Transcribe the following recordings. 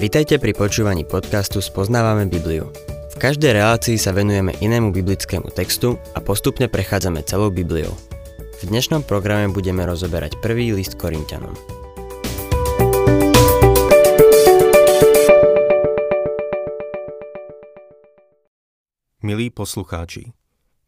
Vitajte pri počúvaní podcastu Spoznávame Bibliu. V každej relácii sa venujeme inému biblickému textu a postupne prechádzame celou Bibliou. V dnešnom programe budeme rozoberať prvý list Korintianom. Milí poslucháči,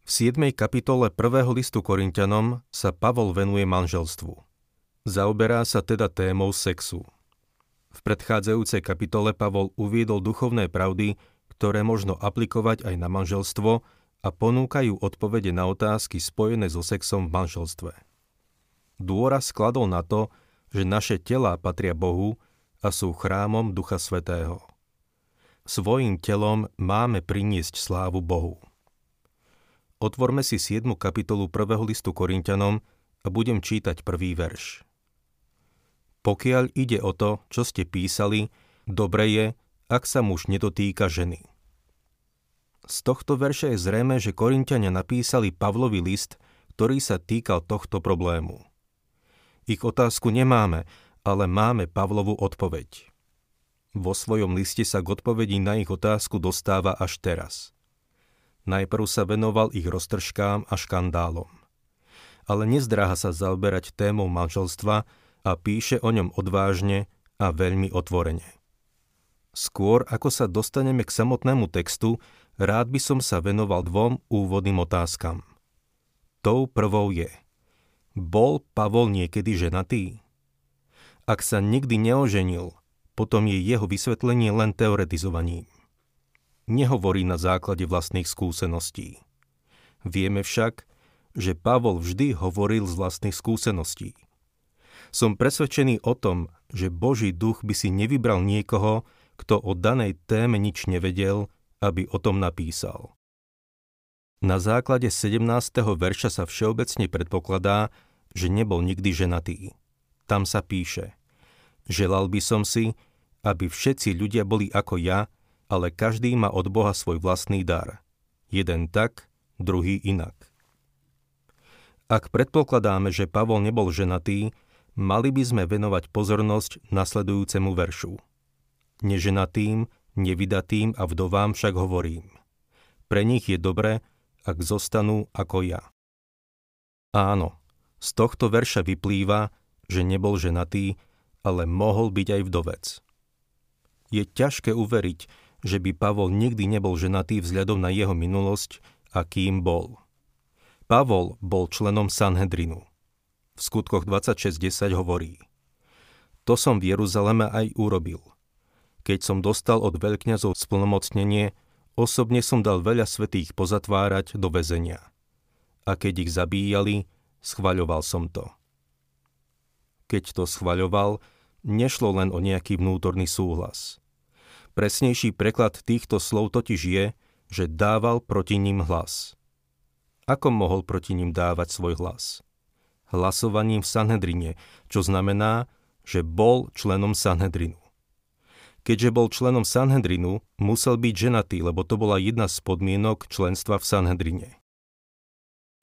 v 7. kapitole 1. listu Korintianom sa Pavol venuje manželstvu. Zaoberá sa teda témou sexu. V predchádzajúcej kapitole Pavol uviedol duchovné pravdy, ktoré možno aplikovať aj na manželstvo a ponúkajú odpovede na otázky spojené so sexom v manželstve. Dôraz skladol na to, že naše telá patria Bohu a sú chrámom Ducha Svetého. Svojím telom máme priniesť slávu Bohu. Otvorme si 7. kapitolu 1. listu Korintianom a budem čítať prvý verš. Pokiaľ ide o to, čo ste písali, dobre je, ak sa muž nedotýka ženy. Z tohto verša je zrejme, že Korintiania napísali Pavlovi list, ktorý sa týkal tohto problému. Ich otázku nemáme, ale máme Pavlovu odpoveď. Vo svojom liste sa k odpovedi na ich otázku dostáva až teraz. Najprv sa venoval ich roztržkám a škandálom. Ale nezdráha sa zaoberať témou manželstva, a píše o ňom odvážne a veľmi otvorene. Skôr ako sa dostaneme k samotnému textu, rád by som sa venoval dvom úvodným otázkam. Tou prvou je, bol Pavol niekedy ženatý? Ak sa nikdy neoženil, potom je jeho vysvetlenie len teoretizovaním. Nehovorí na základe vlastných skúseností. Vieme však, že Pavol vždy hovoril z vlastných skúseností – som presvedčený o tom, že Boží duch by si nevybral niekoho, kto o danej téme nič nevedel, aby o tom napísal. Na základe 17. verša sa všeobecne predpokladá, že nebol nikdy ženatý. Tam sa píše Želal by som si, aby všetci ľudia boli ako ja, ale každý má od Boha svoj vlastný dar. Jeden tak, druhý inak. Ak predpokladáme, že Pavol nebol ženatý, mali by sme venovať pozornosť nasledujúcemu veršu. Neženatým, nevydatým a vdovám však hovorím. Pre nich je dobre, ak zostanú ako ja. Áno, z tohto verša vyplýva, že nebol ženatý, ale mohol byť aj vdovec. Je ťažké uveriť, že by Pavol nikdy nebol ženatý vzhľadom na jeho minulosť a kým bol. Pavol bol členom Sanhedrinu v skutkoch 26.10 hovorí To som v Jeruzaleme aj urobil. Keď som dostal od veľkňazov splnomocnenie, osobne som dal veľa svetých pozatvárať do väzenia. A keď ich zabíjali, schvaľoval som to. Keď to schvaľoval, nešlo len o nejaký vnútorný súhlas. Presnejší preklad týchto slov totiž je, že dával proti ním hlas. Ako mohol proti ním dávať svoj hlas? Hlasovaním v Sanhedrine, čo znamená, že bol členom Sanhedrinu. Keďže bol členom Sanhedrinu, musel byť ženatý, lebo to bola jedna z podmienok členstva v Sanhedrine.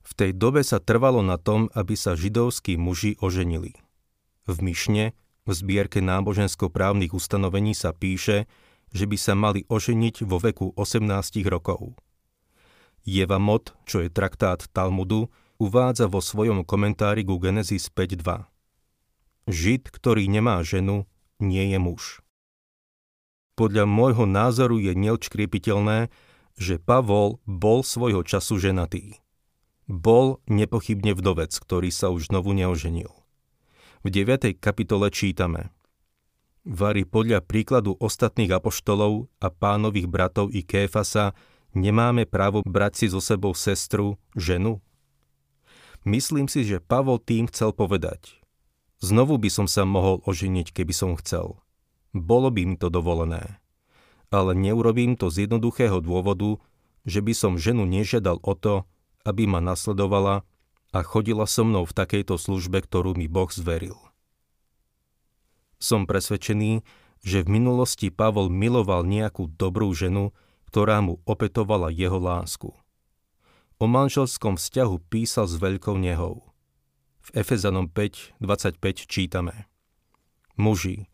V tej dobe sa trvalo na tom, aby sa židovskí muži oženili. V Myšne, v zbierke nábožensko-právnych ustanovení sa píše, že by sa mali oženiť vo veku 18 rokov. Jeva Mot, čo je traktát Talmudu, uvádza vo svojom komentári ku Genesis 5.2. Žid, ktorý nemá ženu, nie je muž. Podľa môjho názoru je neodškriepiteľné, že Pavol bol svojho času ženatý. Bol nepochybne vdovec, ktorý sa už znovu neoženil. V 9. kapitole čítame Vary podľa príkladu ostatných apoštolov a pánových bratov i Kéfasa nemáme právo brať si so sebou sestru, ženu? Myslím si, že Pavol tým chcel povedať. Znovu by som sa mohol oženiť, keby som chcel. Bolo by mi to dovolené. Ale neurobím to z jednoduchého dôvodu, že by som ženu nežiadal o to, aby ma nasledovala a chodila so mnou v takejto službe, ktorú mi Boh zveril. Som presvedčený, že v minulosti Pavol miloval nejakú dobrú ženu, ktorá mu opetovala jeho lásku. O manželskom vzťahu písal s veľkou nehou. V Efezanom 5.25 čítame Muži,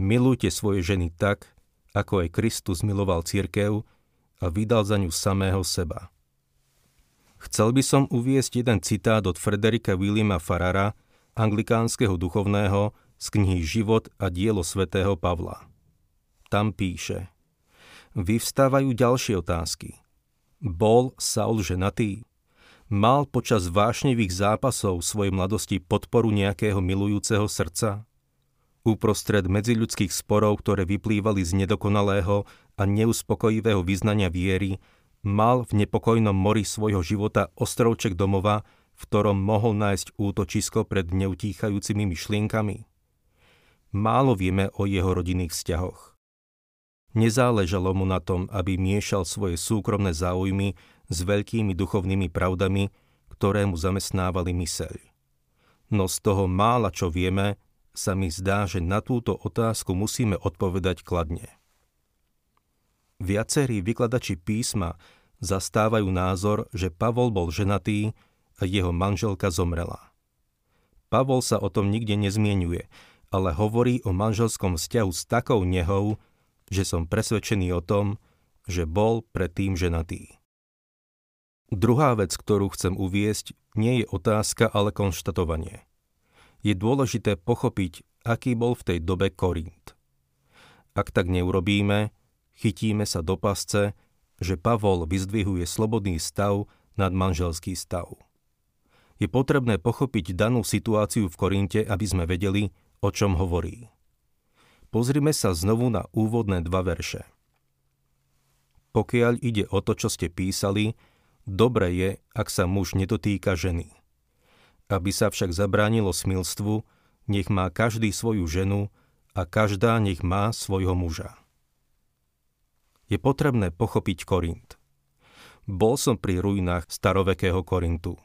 milujte svoje ženy tak, ako aj Kristus miloval církev a vydal za ňu samého seba. Chcel by som uviesť jeden citát od Frederika Williama Farara, anglikánskeho duchovného, z knihy Život a dielo svätého Pavla. Tam píše Vyvstávajú ďalšie otázky. Bol Saul ženatý? Mal počas vášnevých zápasov svojej mladosti podporu nejakého milujúceho srdca? Uprostred medziľudských sporov, ktoré vyplývali z nedokonalého a neuspokojivého vyznania viery, mal v nepokojnom mori svojho života ostrovček domova, v ktorom mohol nájsť útočisko pred neutíchajúcimi myšlienkami. Málo vieme o jeho rodinných vzťahoch. Nezáležalo mu na tom, aby miešal svoje súkromné záujmy s veľkými duchovnými pravdami, ktoré mu zamestnávali myseľ. No z toho mála, čo vieme, sa mi zdá, že na túto otázku musíme odpovedať kladne. Viacerí vykladači písma zastávajú názor, že Pavol bol ženatý a jeho manželka zomrela. Pavol sa o tom nikde nezmienuje, ale hovorí o manželskom vzťahu s takou nehou, že som presvedčený o tom, že bol predtým ženatý. Druhá vec, ktorú chcem uviesť, nie je otázka, ale konštatovanie je dôležité pochopiť, aký bol v tej dobe Korint. Ak tak neurobíme, chytíme sa do pasce, že Pavol vyzdvihuje slobodný stav nad manželský stav. Je potrebné pochopiť danú situáciu v Korinte, aby sme vedeli, o čom hovorí. Pozrime sa znovu na úvodné dva verše. Pokiaľ ide o to, čo ste písali, dobre je, ak sa muž nedotýka ženy. Aby sa však zabránilo smilstvu, nech má každý svoju ženu a každá nech má svojho muža. Je potrebné pochopiť Korint. Bol som pri ruinách starovekého Korintu.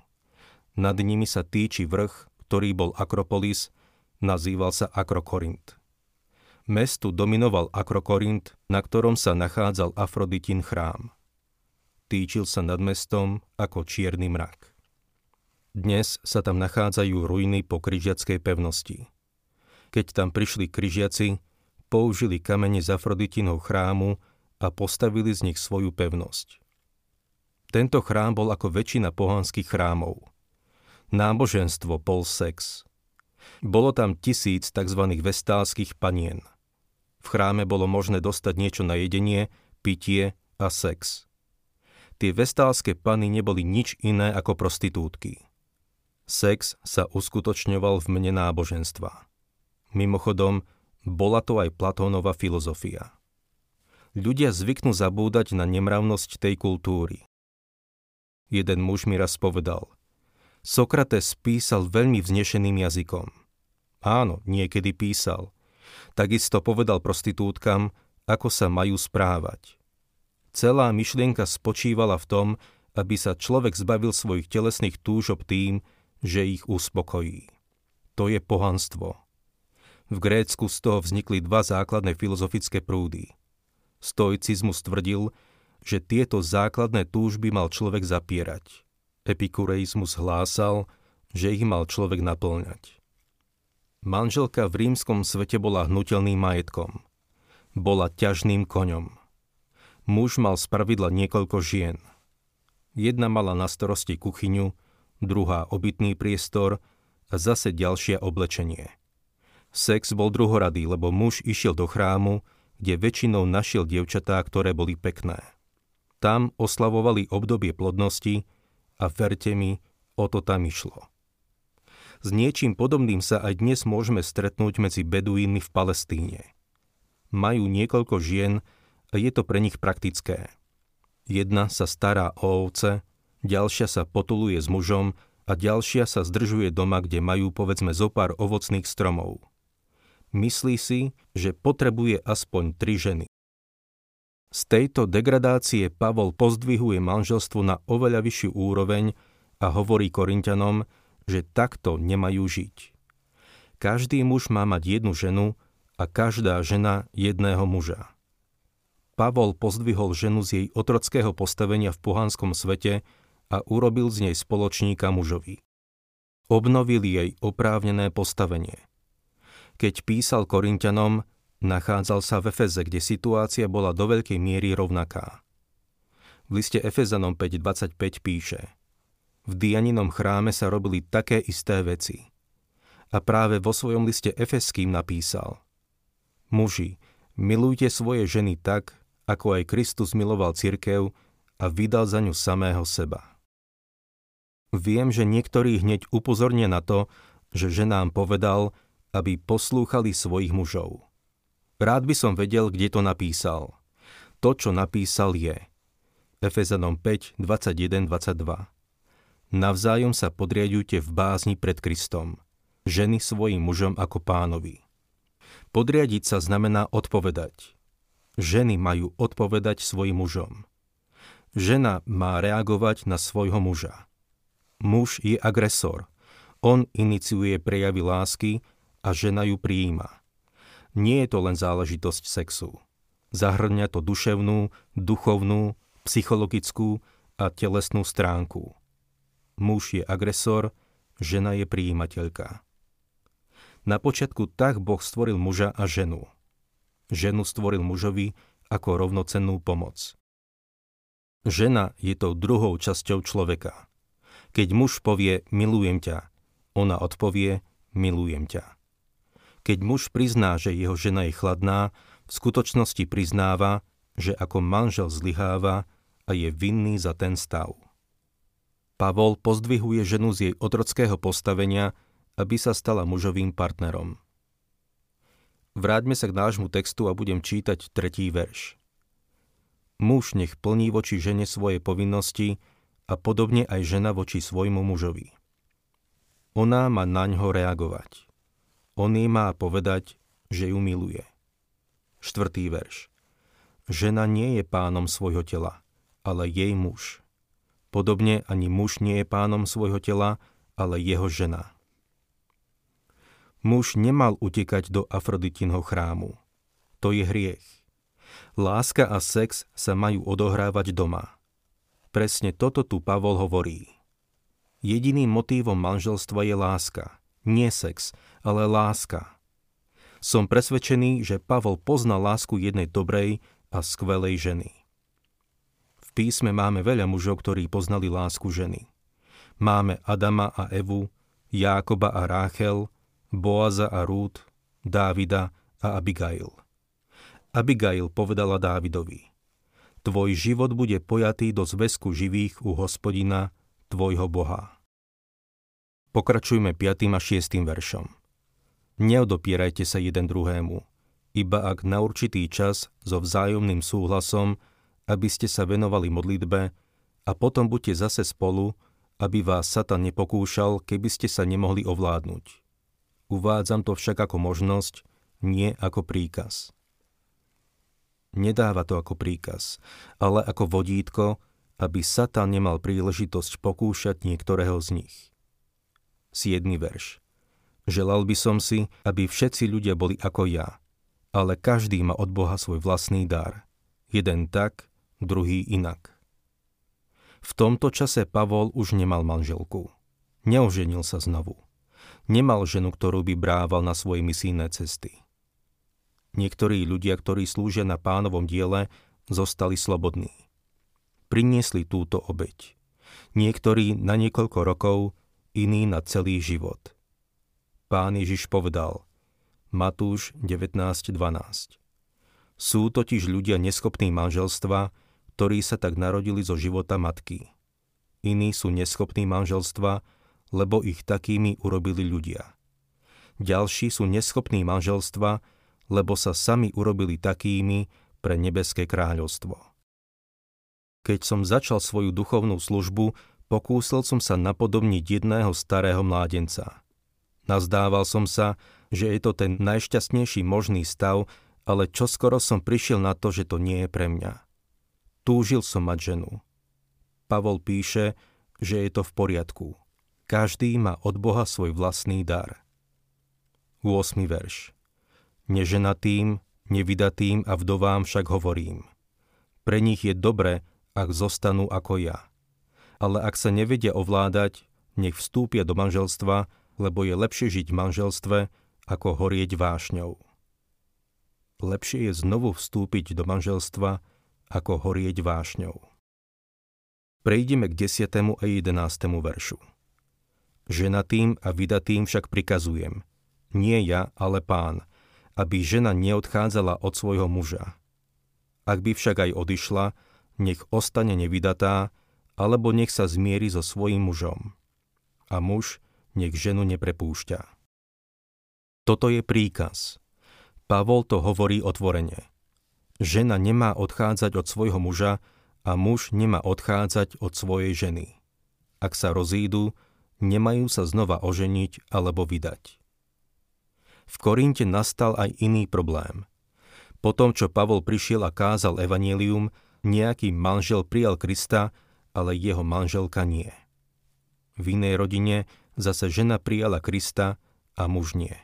Nad nimi sa týči vrch, ktorý bol Akropolis, nazýval sa Akrokorint. Mestu dominoval Akrokorint, na ktorom sa nachádzal Afroditin chrám. Týčil sa nad mestom ako čierny mrak. Dnes sa tam nachádzajú ruiny po križiackej pevnosti. Keď tam prišli križiaci, použili kamene z Afroditinov chrámu a postavili z nich svoju pevnosť. Tento chrám bol ako väčšina pohanských chrámov. Náboženstvo bol sex. Bolo tam tisíc tzv. vestálskych panien. V chráme bolo možné dostať niečo na jedenie, pitie a sex. Tie vestálske pany neboli nič iné ako prostitútky. Sex sa uskutočňoval v mene náboženstva. Mimochodom, bola to aj Platónova filozofia. Ľudia zvyknú zabúdať na nemravnosť tej kultúry. Jeden muž mi raz povedal, Sokrates písal veľmi vznešeným jazykom. Áno, niekedy písal. Takisto povedal prostitútkam, ako sa majú správať. Celá myšlienka spočívala v tom, aby sa človek zbavil svojich telesných túžob tým, že ich uspokojí. To je pohanstvo. V Grécku z toho vznikli dva základné filozofické prúdy. Stoicizmus tvrdil, že tieto základné túžby mal človek zapierať. Epikureizmus hlásal, že ich mal človek naplňať. Manželka v rímskom svete bola hnutelným majetkom. Bola ťažným koňom. Muž mal spravidla niekoľko žien. Jedna mala na starosti kuchyňu, druhá obytný priestor a zase ďalšie oblečenie. Sex bol druhoradý, lebo muž išiel do chrámu, kde väčšinou našiel dievčatá, ktoré boli pekné. Tam oslavovali obdobie plodnosti a verte mi, o to tam išlo. S niečím podobným sa aj dnes môžeme stretnúť medzi beduínmi v Palestíne. Majú niekoľko žien a je to pre nich praktické. Jedna sa stará o ovce, ďalšia sa potuluje s mužom a ďalšia sa zdržuje doma, kde majú povedzme zo pár ovocných stromov. Myslí si, že potrebuje aspoň tri ženy. Z tejto degradácie Pavol pozdvihuje manželstvo na oveľa vyššiu úroveň a hovorí Korintianom, že takto nemajú žiť. Každý muž má mať jednu ženu a každá žena jedného muža. Pavol pozdvihol ženu z jej otrockého postavenia v pohanskom svete a urobil z nej spoločníka mužovi. Obnovil jej oprávnené postavenie. Keď písal Korintianom, Nachádzal sa v Efeze, kde situácia bola do veľkej miery rovnaká. V liste Efezanom 5.25 píše V Dianinom chráme sa robili také isté veci. A práve vo svojom liste Efeským napísal Muži, milujte svoje ženy tak, ako aj Kristus miloval cirkev a vydal za ňu samého seba. Viem, že niektorí hneď upozornia na to, že ženám povedal, aby poslúchali svojich mužov. Rád by som vedel, kde to napísal. To, čo napísal je. Efezanom 5, 21, 22. Navzájom sa podriadujte v bázni pred Kristom. Ženy svojim mužom ako pánovi. Podriadiť sa znamená odpovedať. Ženy majú odpovedať svojim mužom. Žena má reagovať na svojho muža. Muž je agresor. On iniciuje prejavy lásky a žena ju prijíma nie je to len záležitosť sexu. Zahrňa to duševnú, duchovnú, psychologickú a telesnú stránku. Muž je agresor, žena je prijímateľka. Na počiatku tak Boh stvoril muža a ženu. Ženu stvoril mužovi ako rovnocennú pomoc. Žena je tou druhou časťou človeka. Keď muž povie milujem ťa, ona odpovie milujem ťa. Keď muž prizná, že jeho žena je chladná, v skutočnosti priznáva, že ako manžel zlyháva a je vinný za ten stav. Pavol pozdvihuje ženu z jej otrockého postavenia, aby sa stala mužovým partnerom. Vráťme sa k nášmu textu a budem čítať tretí verš. Muž nech plní voči žene svoje povinnosti a podobne aj žena voči svojmu mužovi. Ona má na ňo reagovať. On jej má povedať, že ju miluje. Štvrtý verš. Žena nie je pánom svojho tela, ale jej muž. Podobne ani muž nie je pánom svojho tela, ale jeho žena. Muž nemal utekať do Afroditinho chrámu. To je hriech. Láska a sex sa majú odohrávať doma. Presne toto tu Pavol hovorí. Jediným motívom manželstva je láska, nie sex, ale láska. Som presvedčený, že Pavol poznal lásku jednej dobrej a skvelej ženy. V písme máme veľa mužov, ktorí poznali lásku ženy. Máme Adama a Evu, Jákoba a Ráchel, Boaza a Rút, Dávida a Abigail. Abigail povedala Dávidovi, Tvoj život bude pojatý do zväzku živých u hospodina, tvojho Boha. Pokračujme 5. a 6. veršom. Neodopierajte sa jeden druhému, iba ak na určitý čas so vzájomným súhlasom, aby ste sa venovali modlitbe a potom buďte zase spolu, aby vás Satan nepokúšal, keby ste sa nemohli ovládnuť. Uvádzam to však ako možnosť, nie ako príkaz. Nedáva to ako príkaz, ale ako vodítko, aby Satan nemal príležitosť pokúšať niektorého z nich. 7. verš. Želal by som si, aby všetci ľudia boli ako ja, ale každý má od Boha svoj vlastný dar. Jeden tak, druhý inak. V tomto čase Pavol už nemal manželku. Neoženil sa znovu. Nemal ženu, ktorú by brával na svoje misijné cesty. Niektorí ľudia, ktorí slúžia na pánovom diele, zostali slobodní. Priniesli túto obeď. Niektorí na niekoľko rokov, iní na celý život pán Ježiš povedal. Matúš 19.12 Sú totiž ľudia neschopní manželstva, ktorí sa tak narodili zo života matky. Iní sú neschopní manželstva, lebo ich takými urobili ľudia. Ďalší sú neschopní manželstva, lebo sa sami urobili takými pre nebeské kráľovstvo. Keď som začal svoju duchovnú službu, pokúsil som sa napodobniť jedného starého mládenca. Nazdával som sa, že je to ten najšťastnejší možný stav, ale čoskoro som prišiel na to, že to nie je pre mňa. Túžil som mať ženu. Pavol píše, že je to v poriadku. Každý má od Boha svoj vlastný dar. 8. verš. Neženatým, nevydatým a vdovám však hovorím. Pre nich je dobre, ak zostanú ako ja. Ale ak sa nevedia ovládať, nech vstúpia do manželstva, lebo je lepšie žiť v manželstve, ako horieť vášňou. lepšie je znovu vstúpiť do manželstva, ako horieť vášňou. Prejdeme k 10. a 11. veršu. Ženatým a vydatým však prikazujem, nie ja, ale pán, aby žena neodchádzala od svojho muža. Ak by však aj odišla, nech ostane nevydatá, alebo nech sa zmieri so svojím mužom. A muž nech ženu neprepúšťa. Toto je príkaz. Pavol to hovorí otvorene. Žena nemá odchádzať od svojho muža a muž nemá odchádzať od svojej ženy. Ak sa rozídu, nemajú sa znova oženiť alebo vydať. V Korinte nastal aj iný problém. Po tom, čo Pavol prišiel a kázal evanílium, nejaký manžel prijal Krista, ale jeho manželka nie. V inej rodine zase žena prijala Krista a muž nie.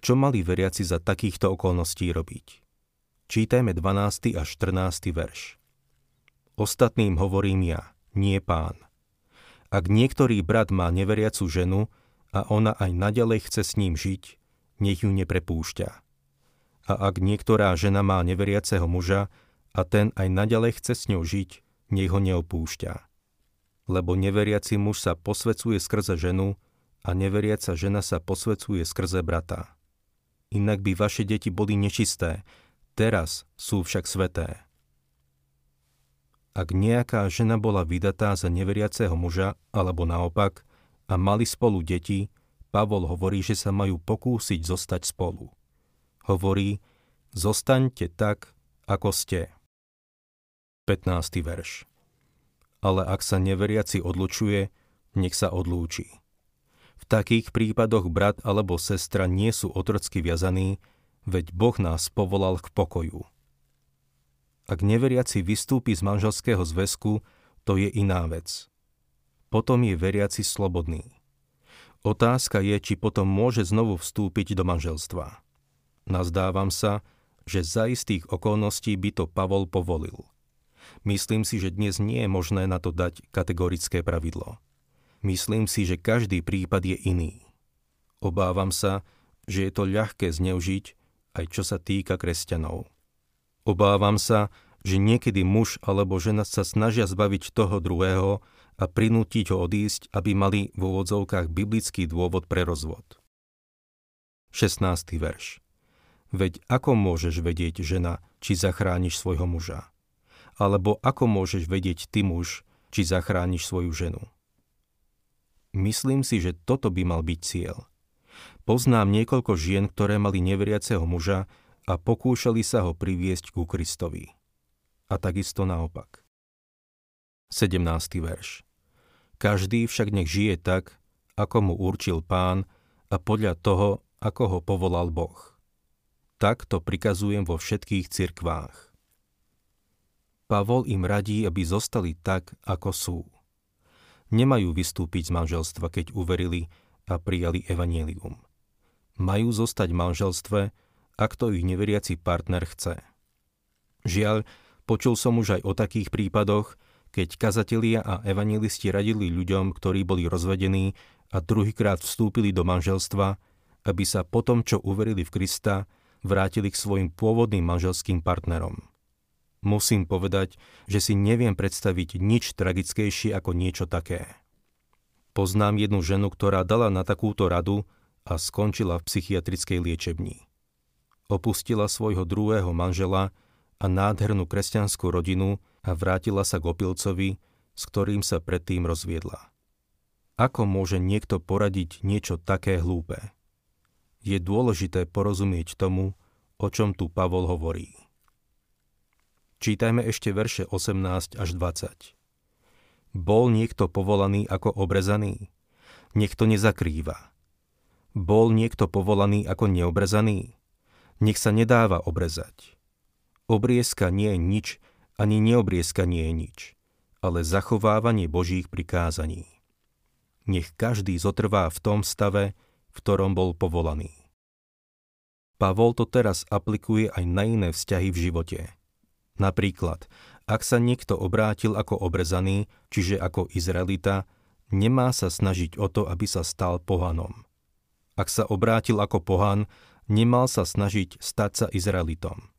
Čo mali veriaci za takýchto okolností robiť? Čítajme 12. až 14. verš. Ostatným hovorím ja, nie pán. Ak niektorý brat má neveriacu ženu a ona aj naďalej chce s ním žiť, nech ju neprepúšťa. A ak niektorá žena má neveriaceho muža a ten aj naďalej chce s ňou žiť, nech ho neopúšťa. Lebo neveriaci muž sa posvecuje skrze ženu a neveriaca žena sa posvecuje skrze brata. Inak by vaše deti boli nečisté, teraz sú však sveté. Ak nejaká žena bola vydatá za neveriaceho muža, alebo naopak, a mali spolu deti, Pavol hovorí, že sa majú pokúsiť zostať spolu. Hovorí, zostaňte tak, ako ste. 15. verš. Ale ak sa neveriaci odlučuje, nech sa odlúči. V takých prípadoch brat alebo sestra nie sú otrocky viazaní, veď Boh nás povolal k pokoju. Ak neveriaci vystúpi z manželského zväzku, to je iná vec. Potom je veriaci slobodný. Otázka je, či potom môže znovu vstúpiť do manželstva. Nazdávam sa, že za istých okolností by to Pavol povolil. Myslím si, že dnes nie je možné na to dať kategorické pravidlo. Myslím si, že každý prípad je iný. Obávam sa, že je to ľahké zneužiť, aj čo sa týka kresťanov. Obávam sa, že niekedy muž alebo žena sa snažia zbaviť toho druhého a prinútiť ho odísť, aby mali v úvodzovkách biblický dôvod pre rozvod. 16. verš. Veď ako môžeš vedieť, žena, či zachrániš svojho muža? Alebo ako môžeš vedieť ty muž, či zachrániš svoju ženu? Myslím si, že toto by mal byť cieľ. Poznám niekoľko žien, ktoré mali neveriaceho muža a pokúšali sa ho priviesť ku Kristovi. A takisto naopak. 17. verš. Každý však nech žije tak, ako mu určil pán a podľa toho, ako ho povolal Boh. Tak to prikazujem vo všetkých cirkvách. Pavol im radí, aby zostali tak, ako sú. Nemajú vystúpiť z manželstva, keď uverili a prijali evanílium. Majú zostať v manželstve, ak to ich neveriaci partner chce. Žiaľ, počul som už aj o takých prípadoch, keď kazatelia a evangelisti radili ľuďom, ktorí boli rozvedení a druhýkrát vstúpili do manželstva, aby sa potom, čo uverili v Krista, vrátili k svojim pôvodným manželským partnerom. Musím povedať, že si neviem predstaviť nič tragickejšie ako niečo také. Poznám jednu ženu, ktorá dala na takúto radu a skončila v psychiatrickej liečebni opustila svojho druhého manžela a nádhernú kresťanskú rodinu a vrátila sa k opilcovi, s ktorým sa predtým rozviedla. Ako môže niekto poradiť niečo také hlúpe? Je dôležité porozumieť tomu, o čom tu Pavol hovorí. Čítajme ešte verše 18 až 20. Bol niekto povolaný ako obrezaný? Nech to nezakrýva. Bol niekto povolaný ako neobrezaný? nech sa nedáva obrezať. Obriezka nie je nič, ani neobriezka nie je nič, ale zachovávanie Božích prikázaní. Nech každý zotrvá v tom stave, v ktorom bol povolaný. Pavol to teraz aplikuje aj na iné vzťahy v živote. Napríklad, ak sa niekto obrátil ako obrezaný, čiže ako Izraelita, nemá sa snažiť o to, aby sa stal pohanom. Ak sa obrátil ako pohan, nemal sa snažiť stať sa Izraelitom.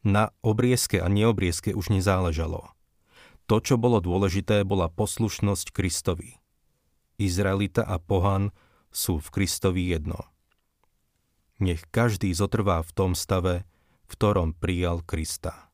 Na obriezke a neobriezke už nezáležalo. To, čo bolo dôležité, bola poslušnosť Kristovi. Izraelita a pohan sú v Kristovi jedno. Nech každý zotrvá v tom stave, v ktorom prijal Krista.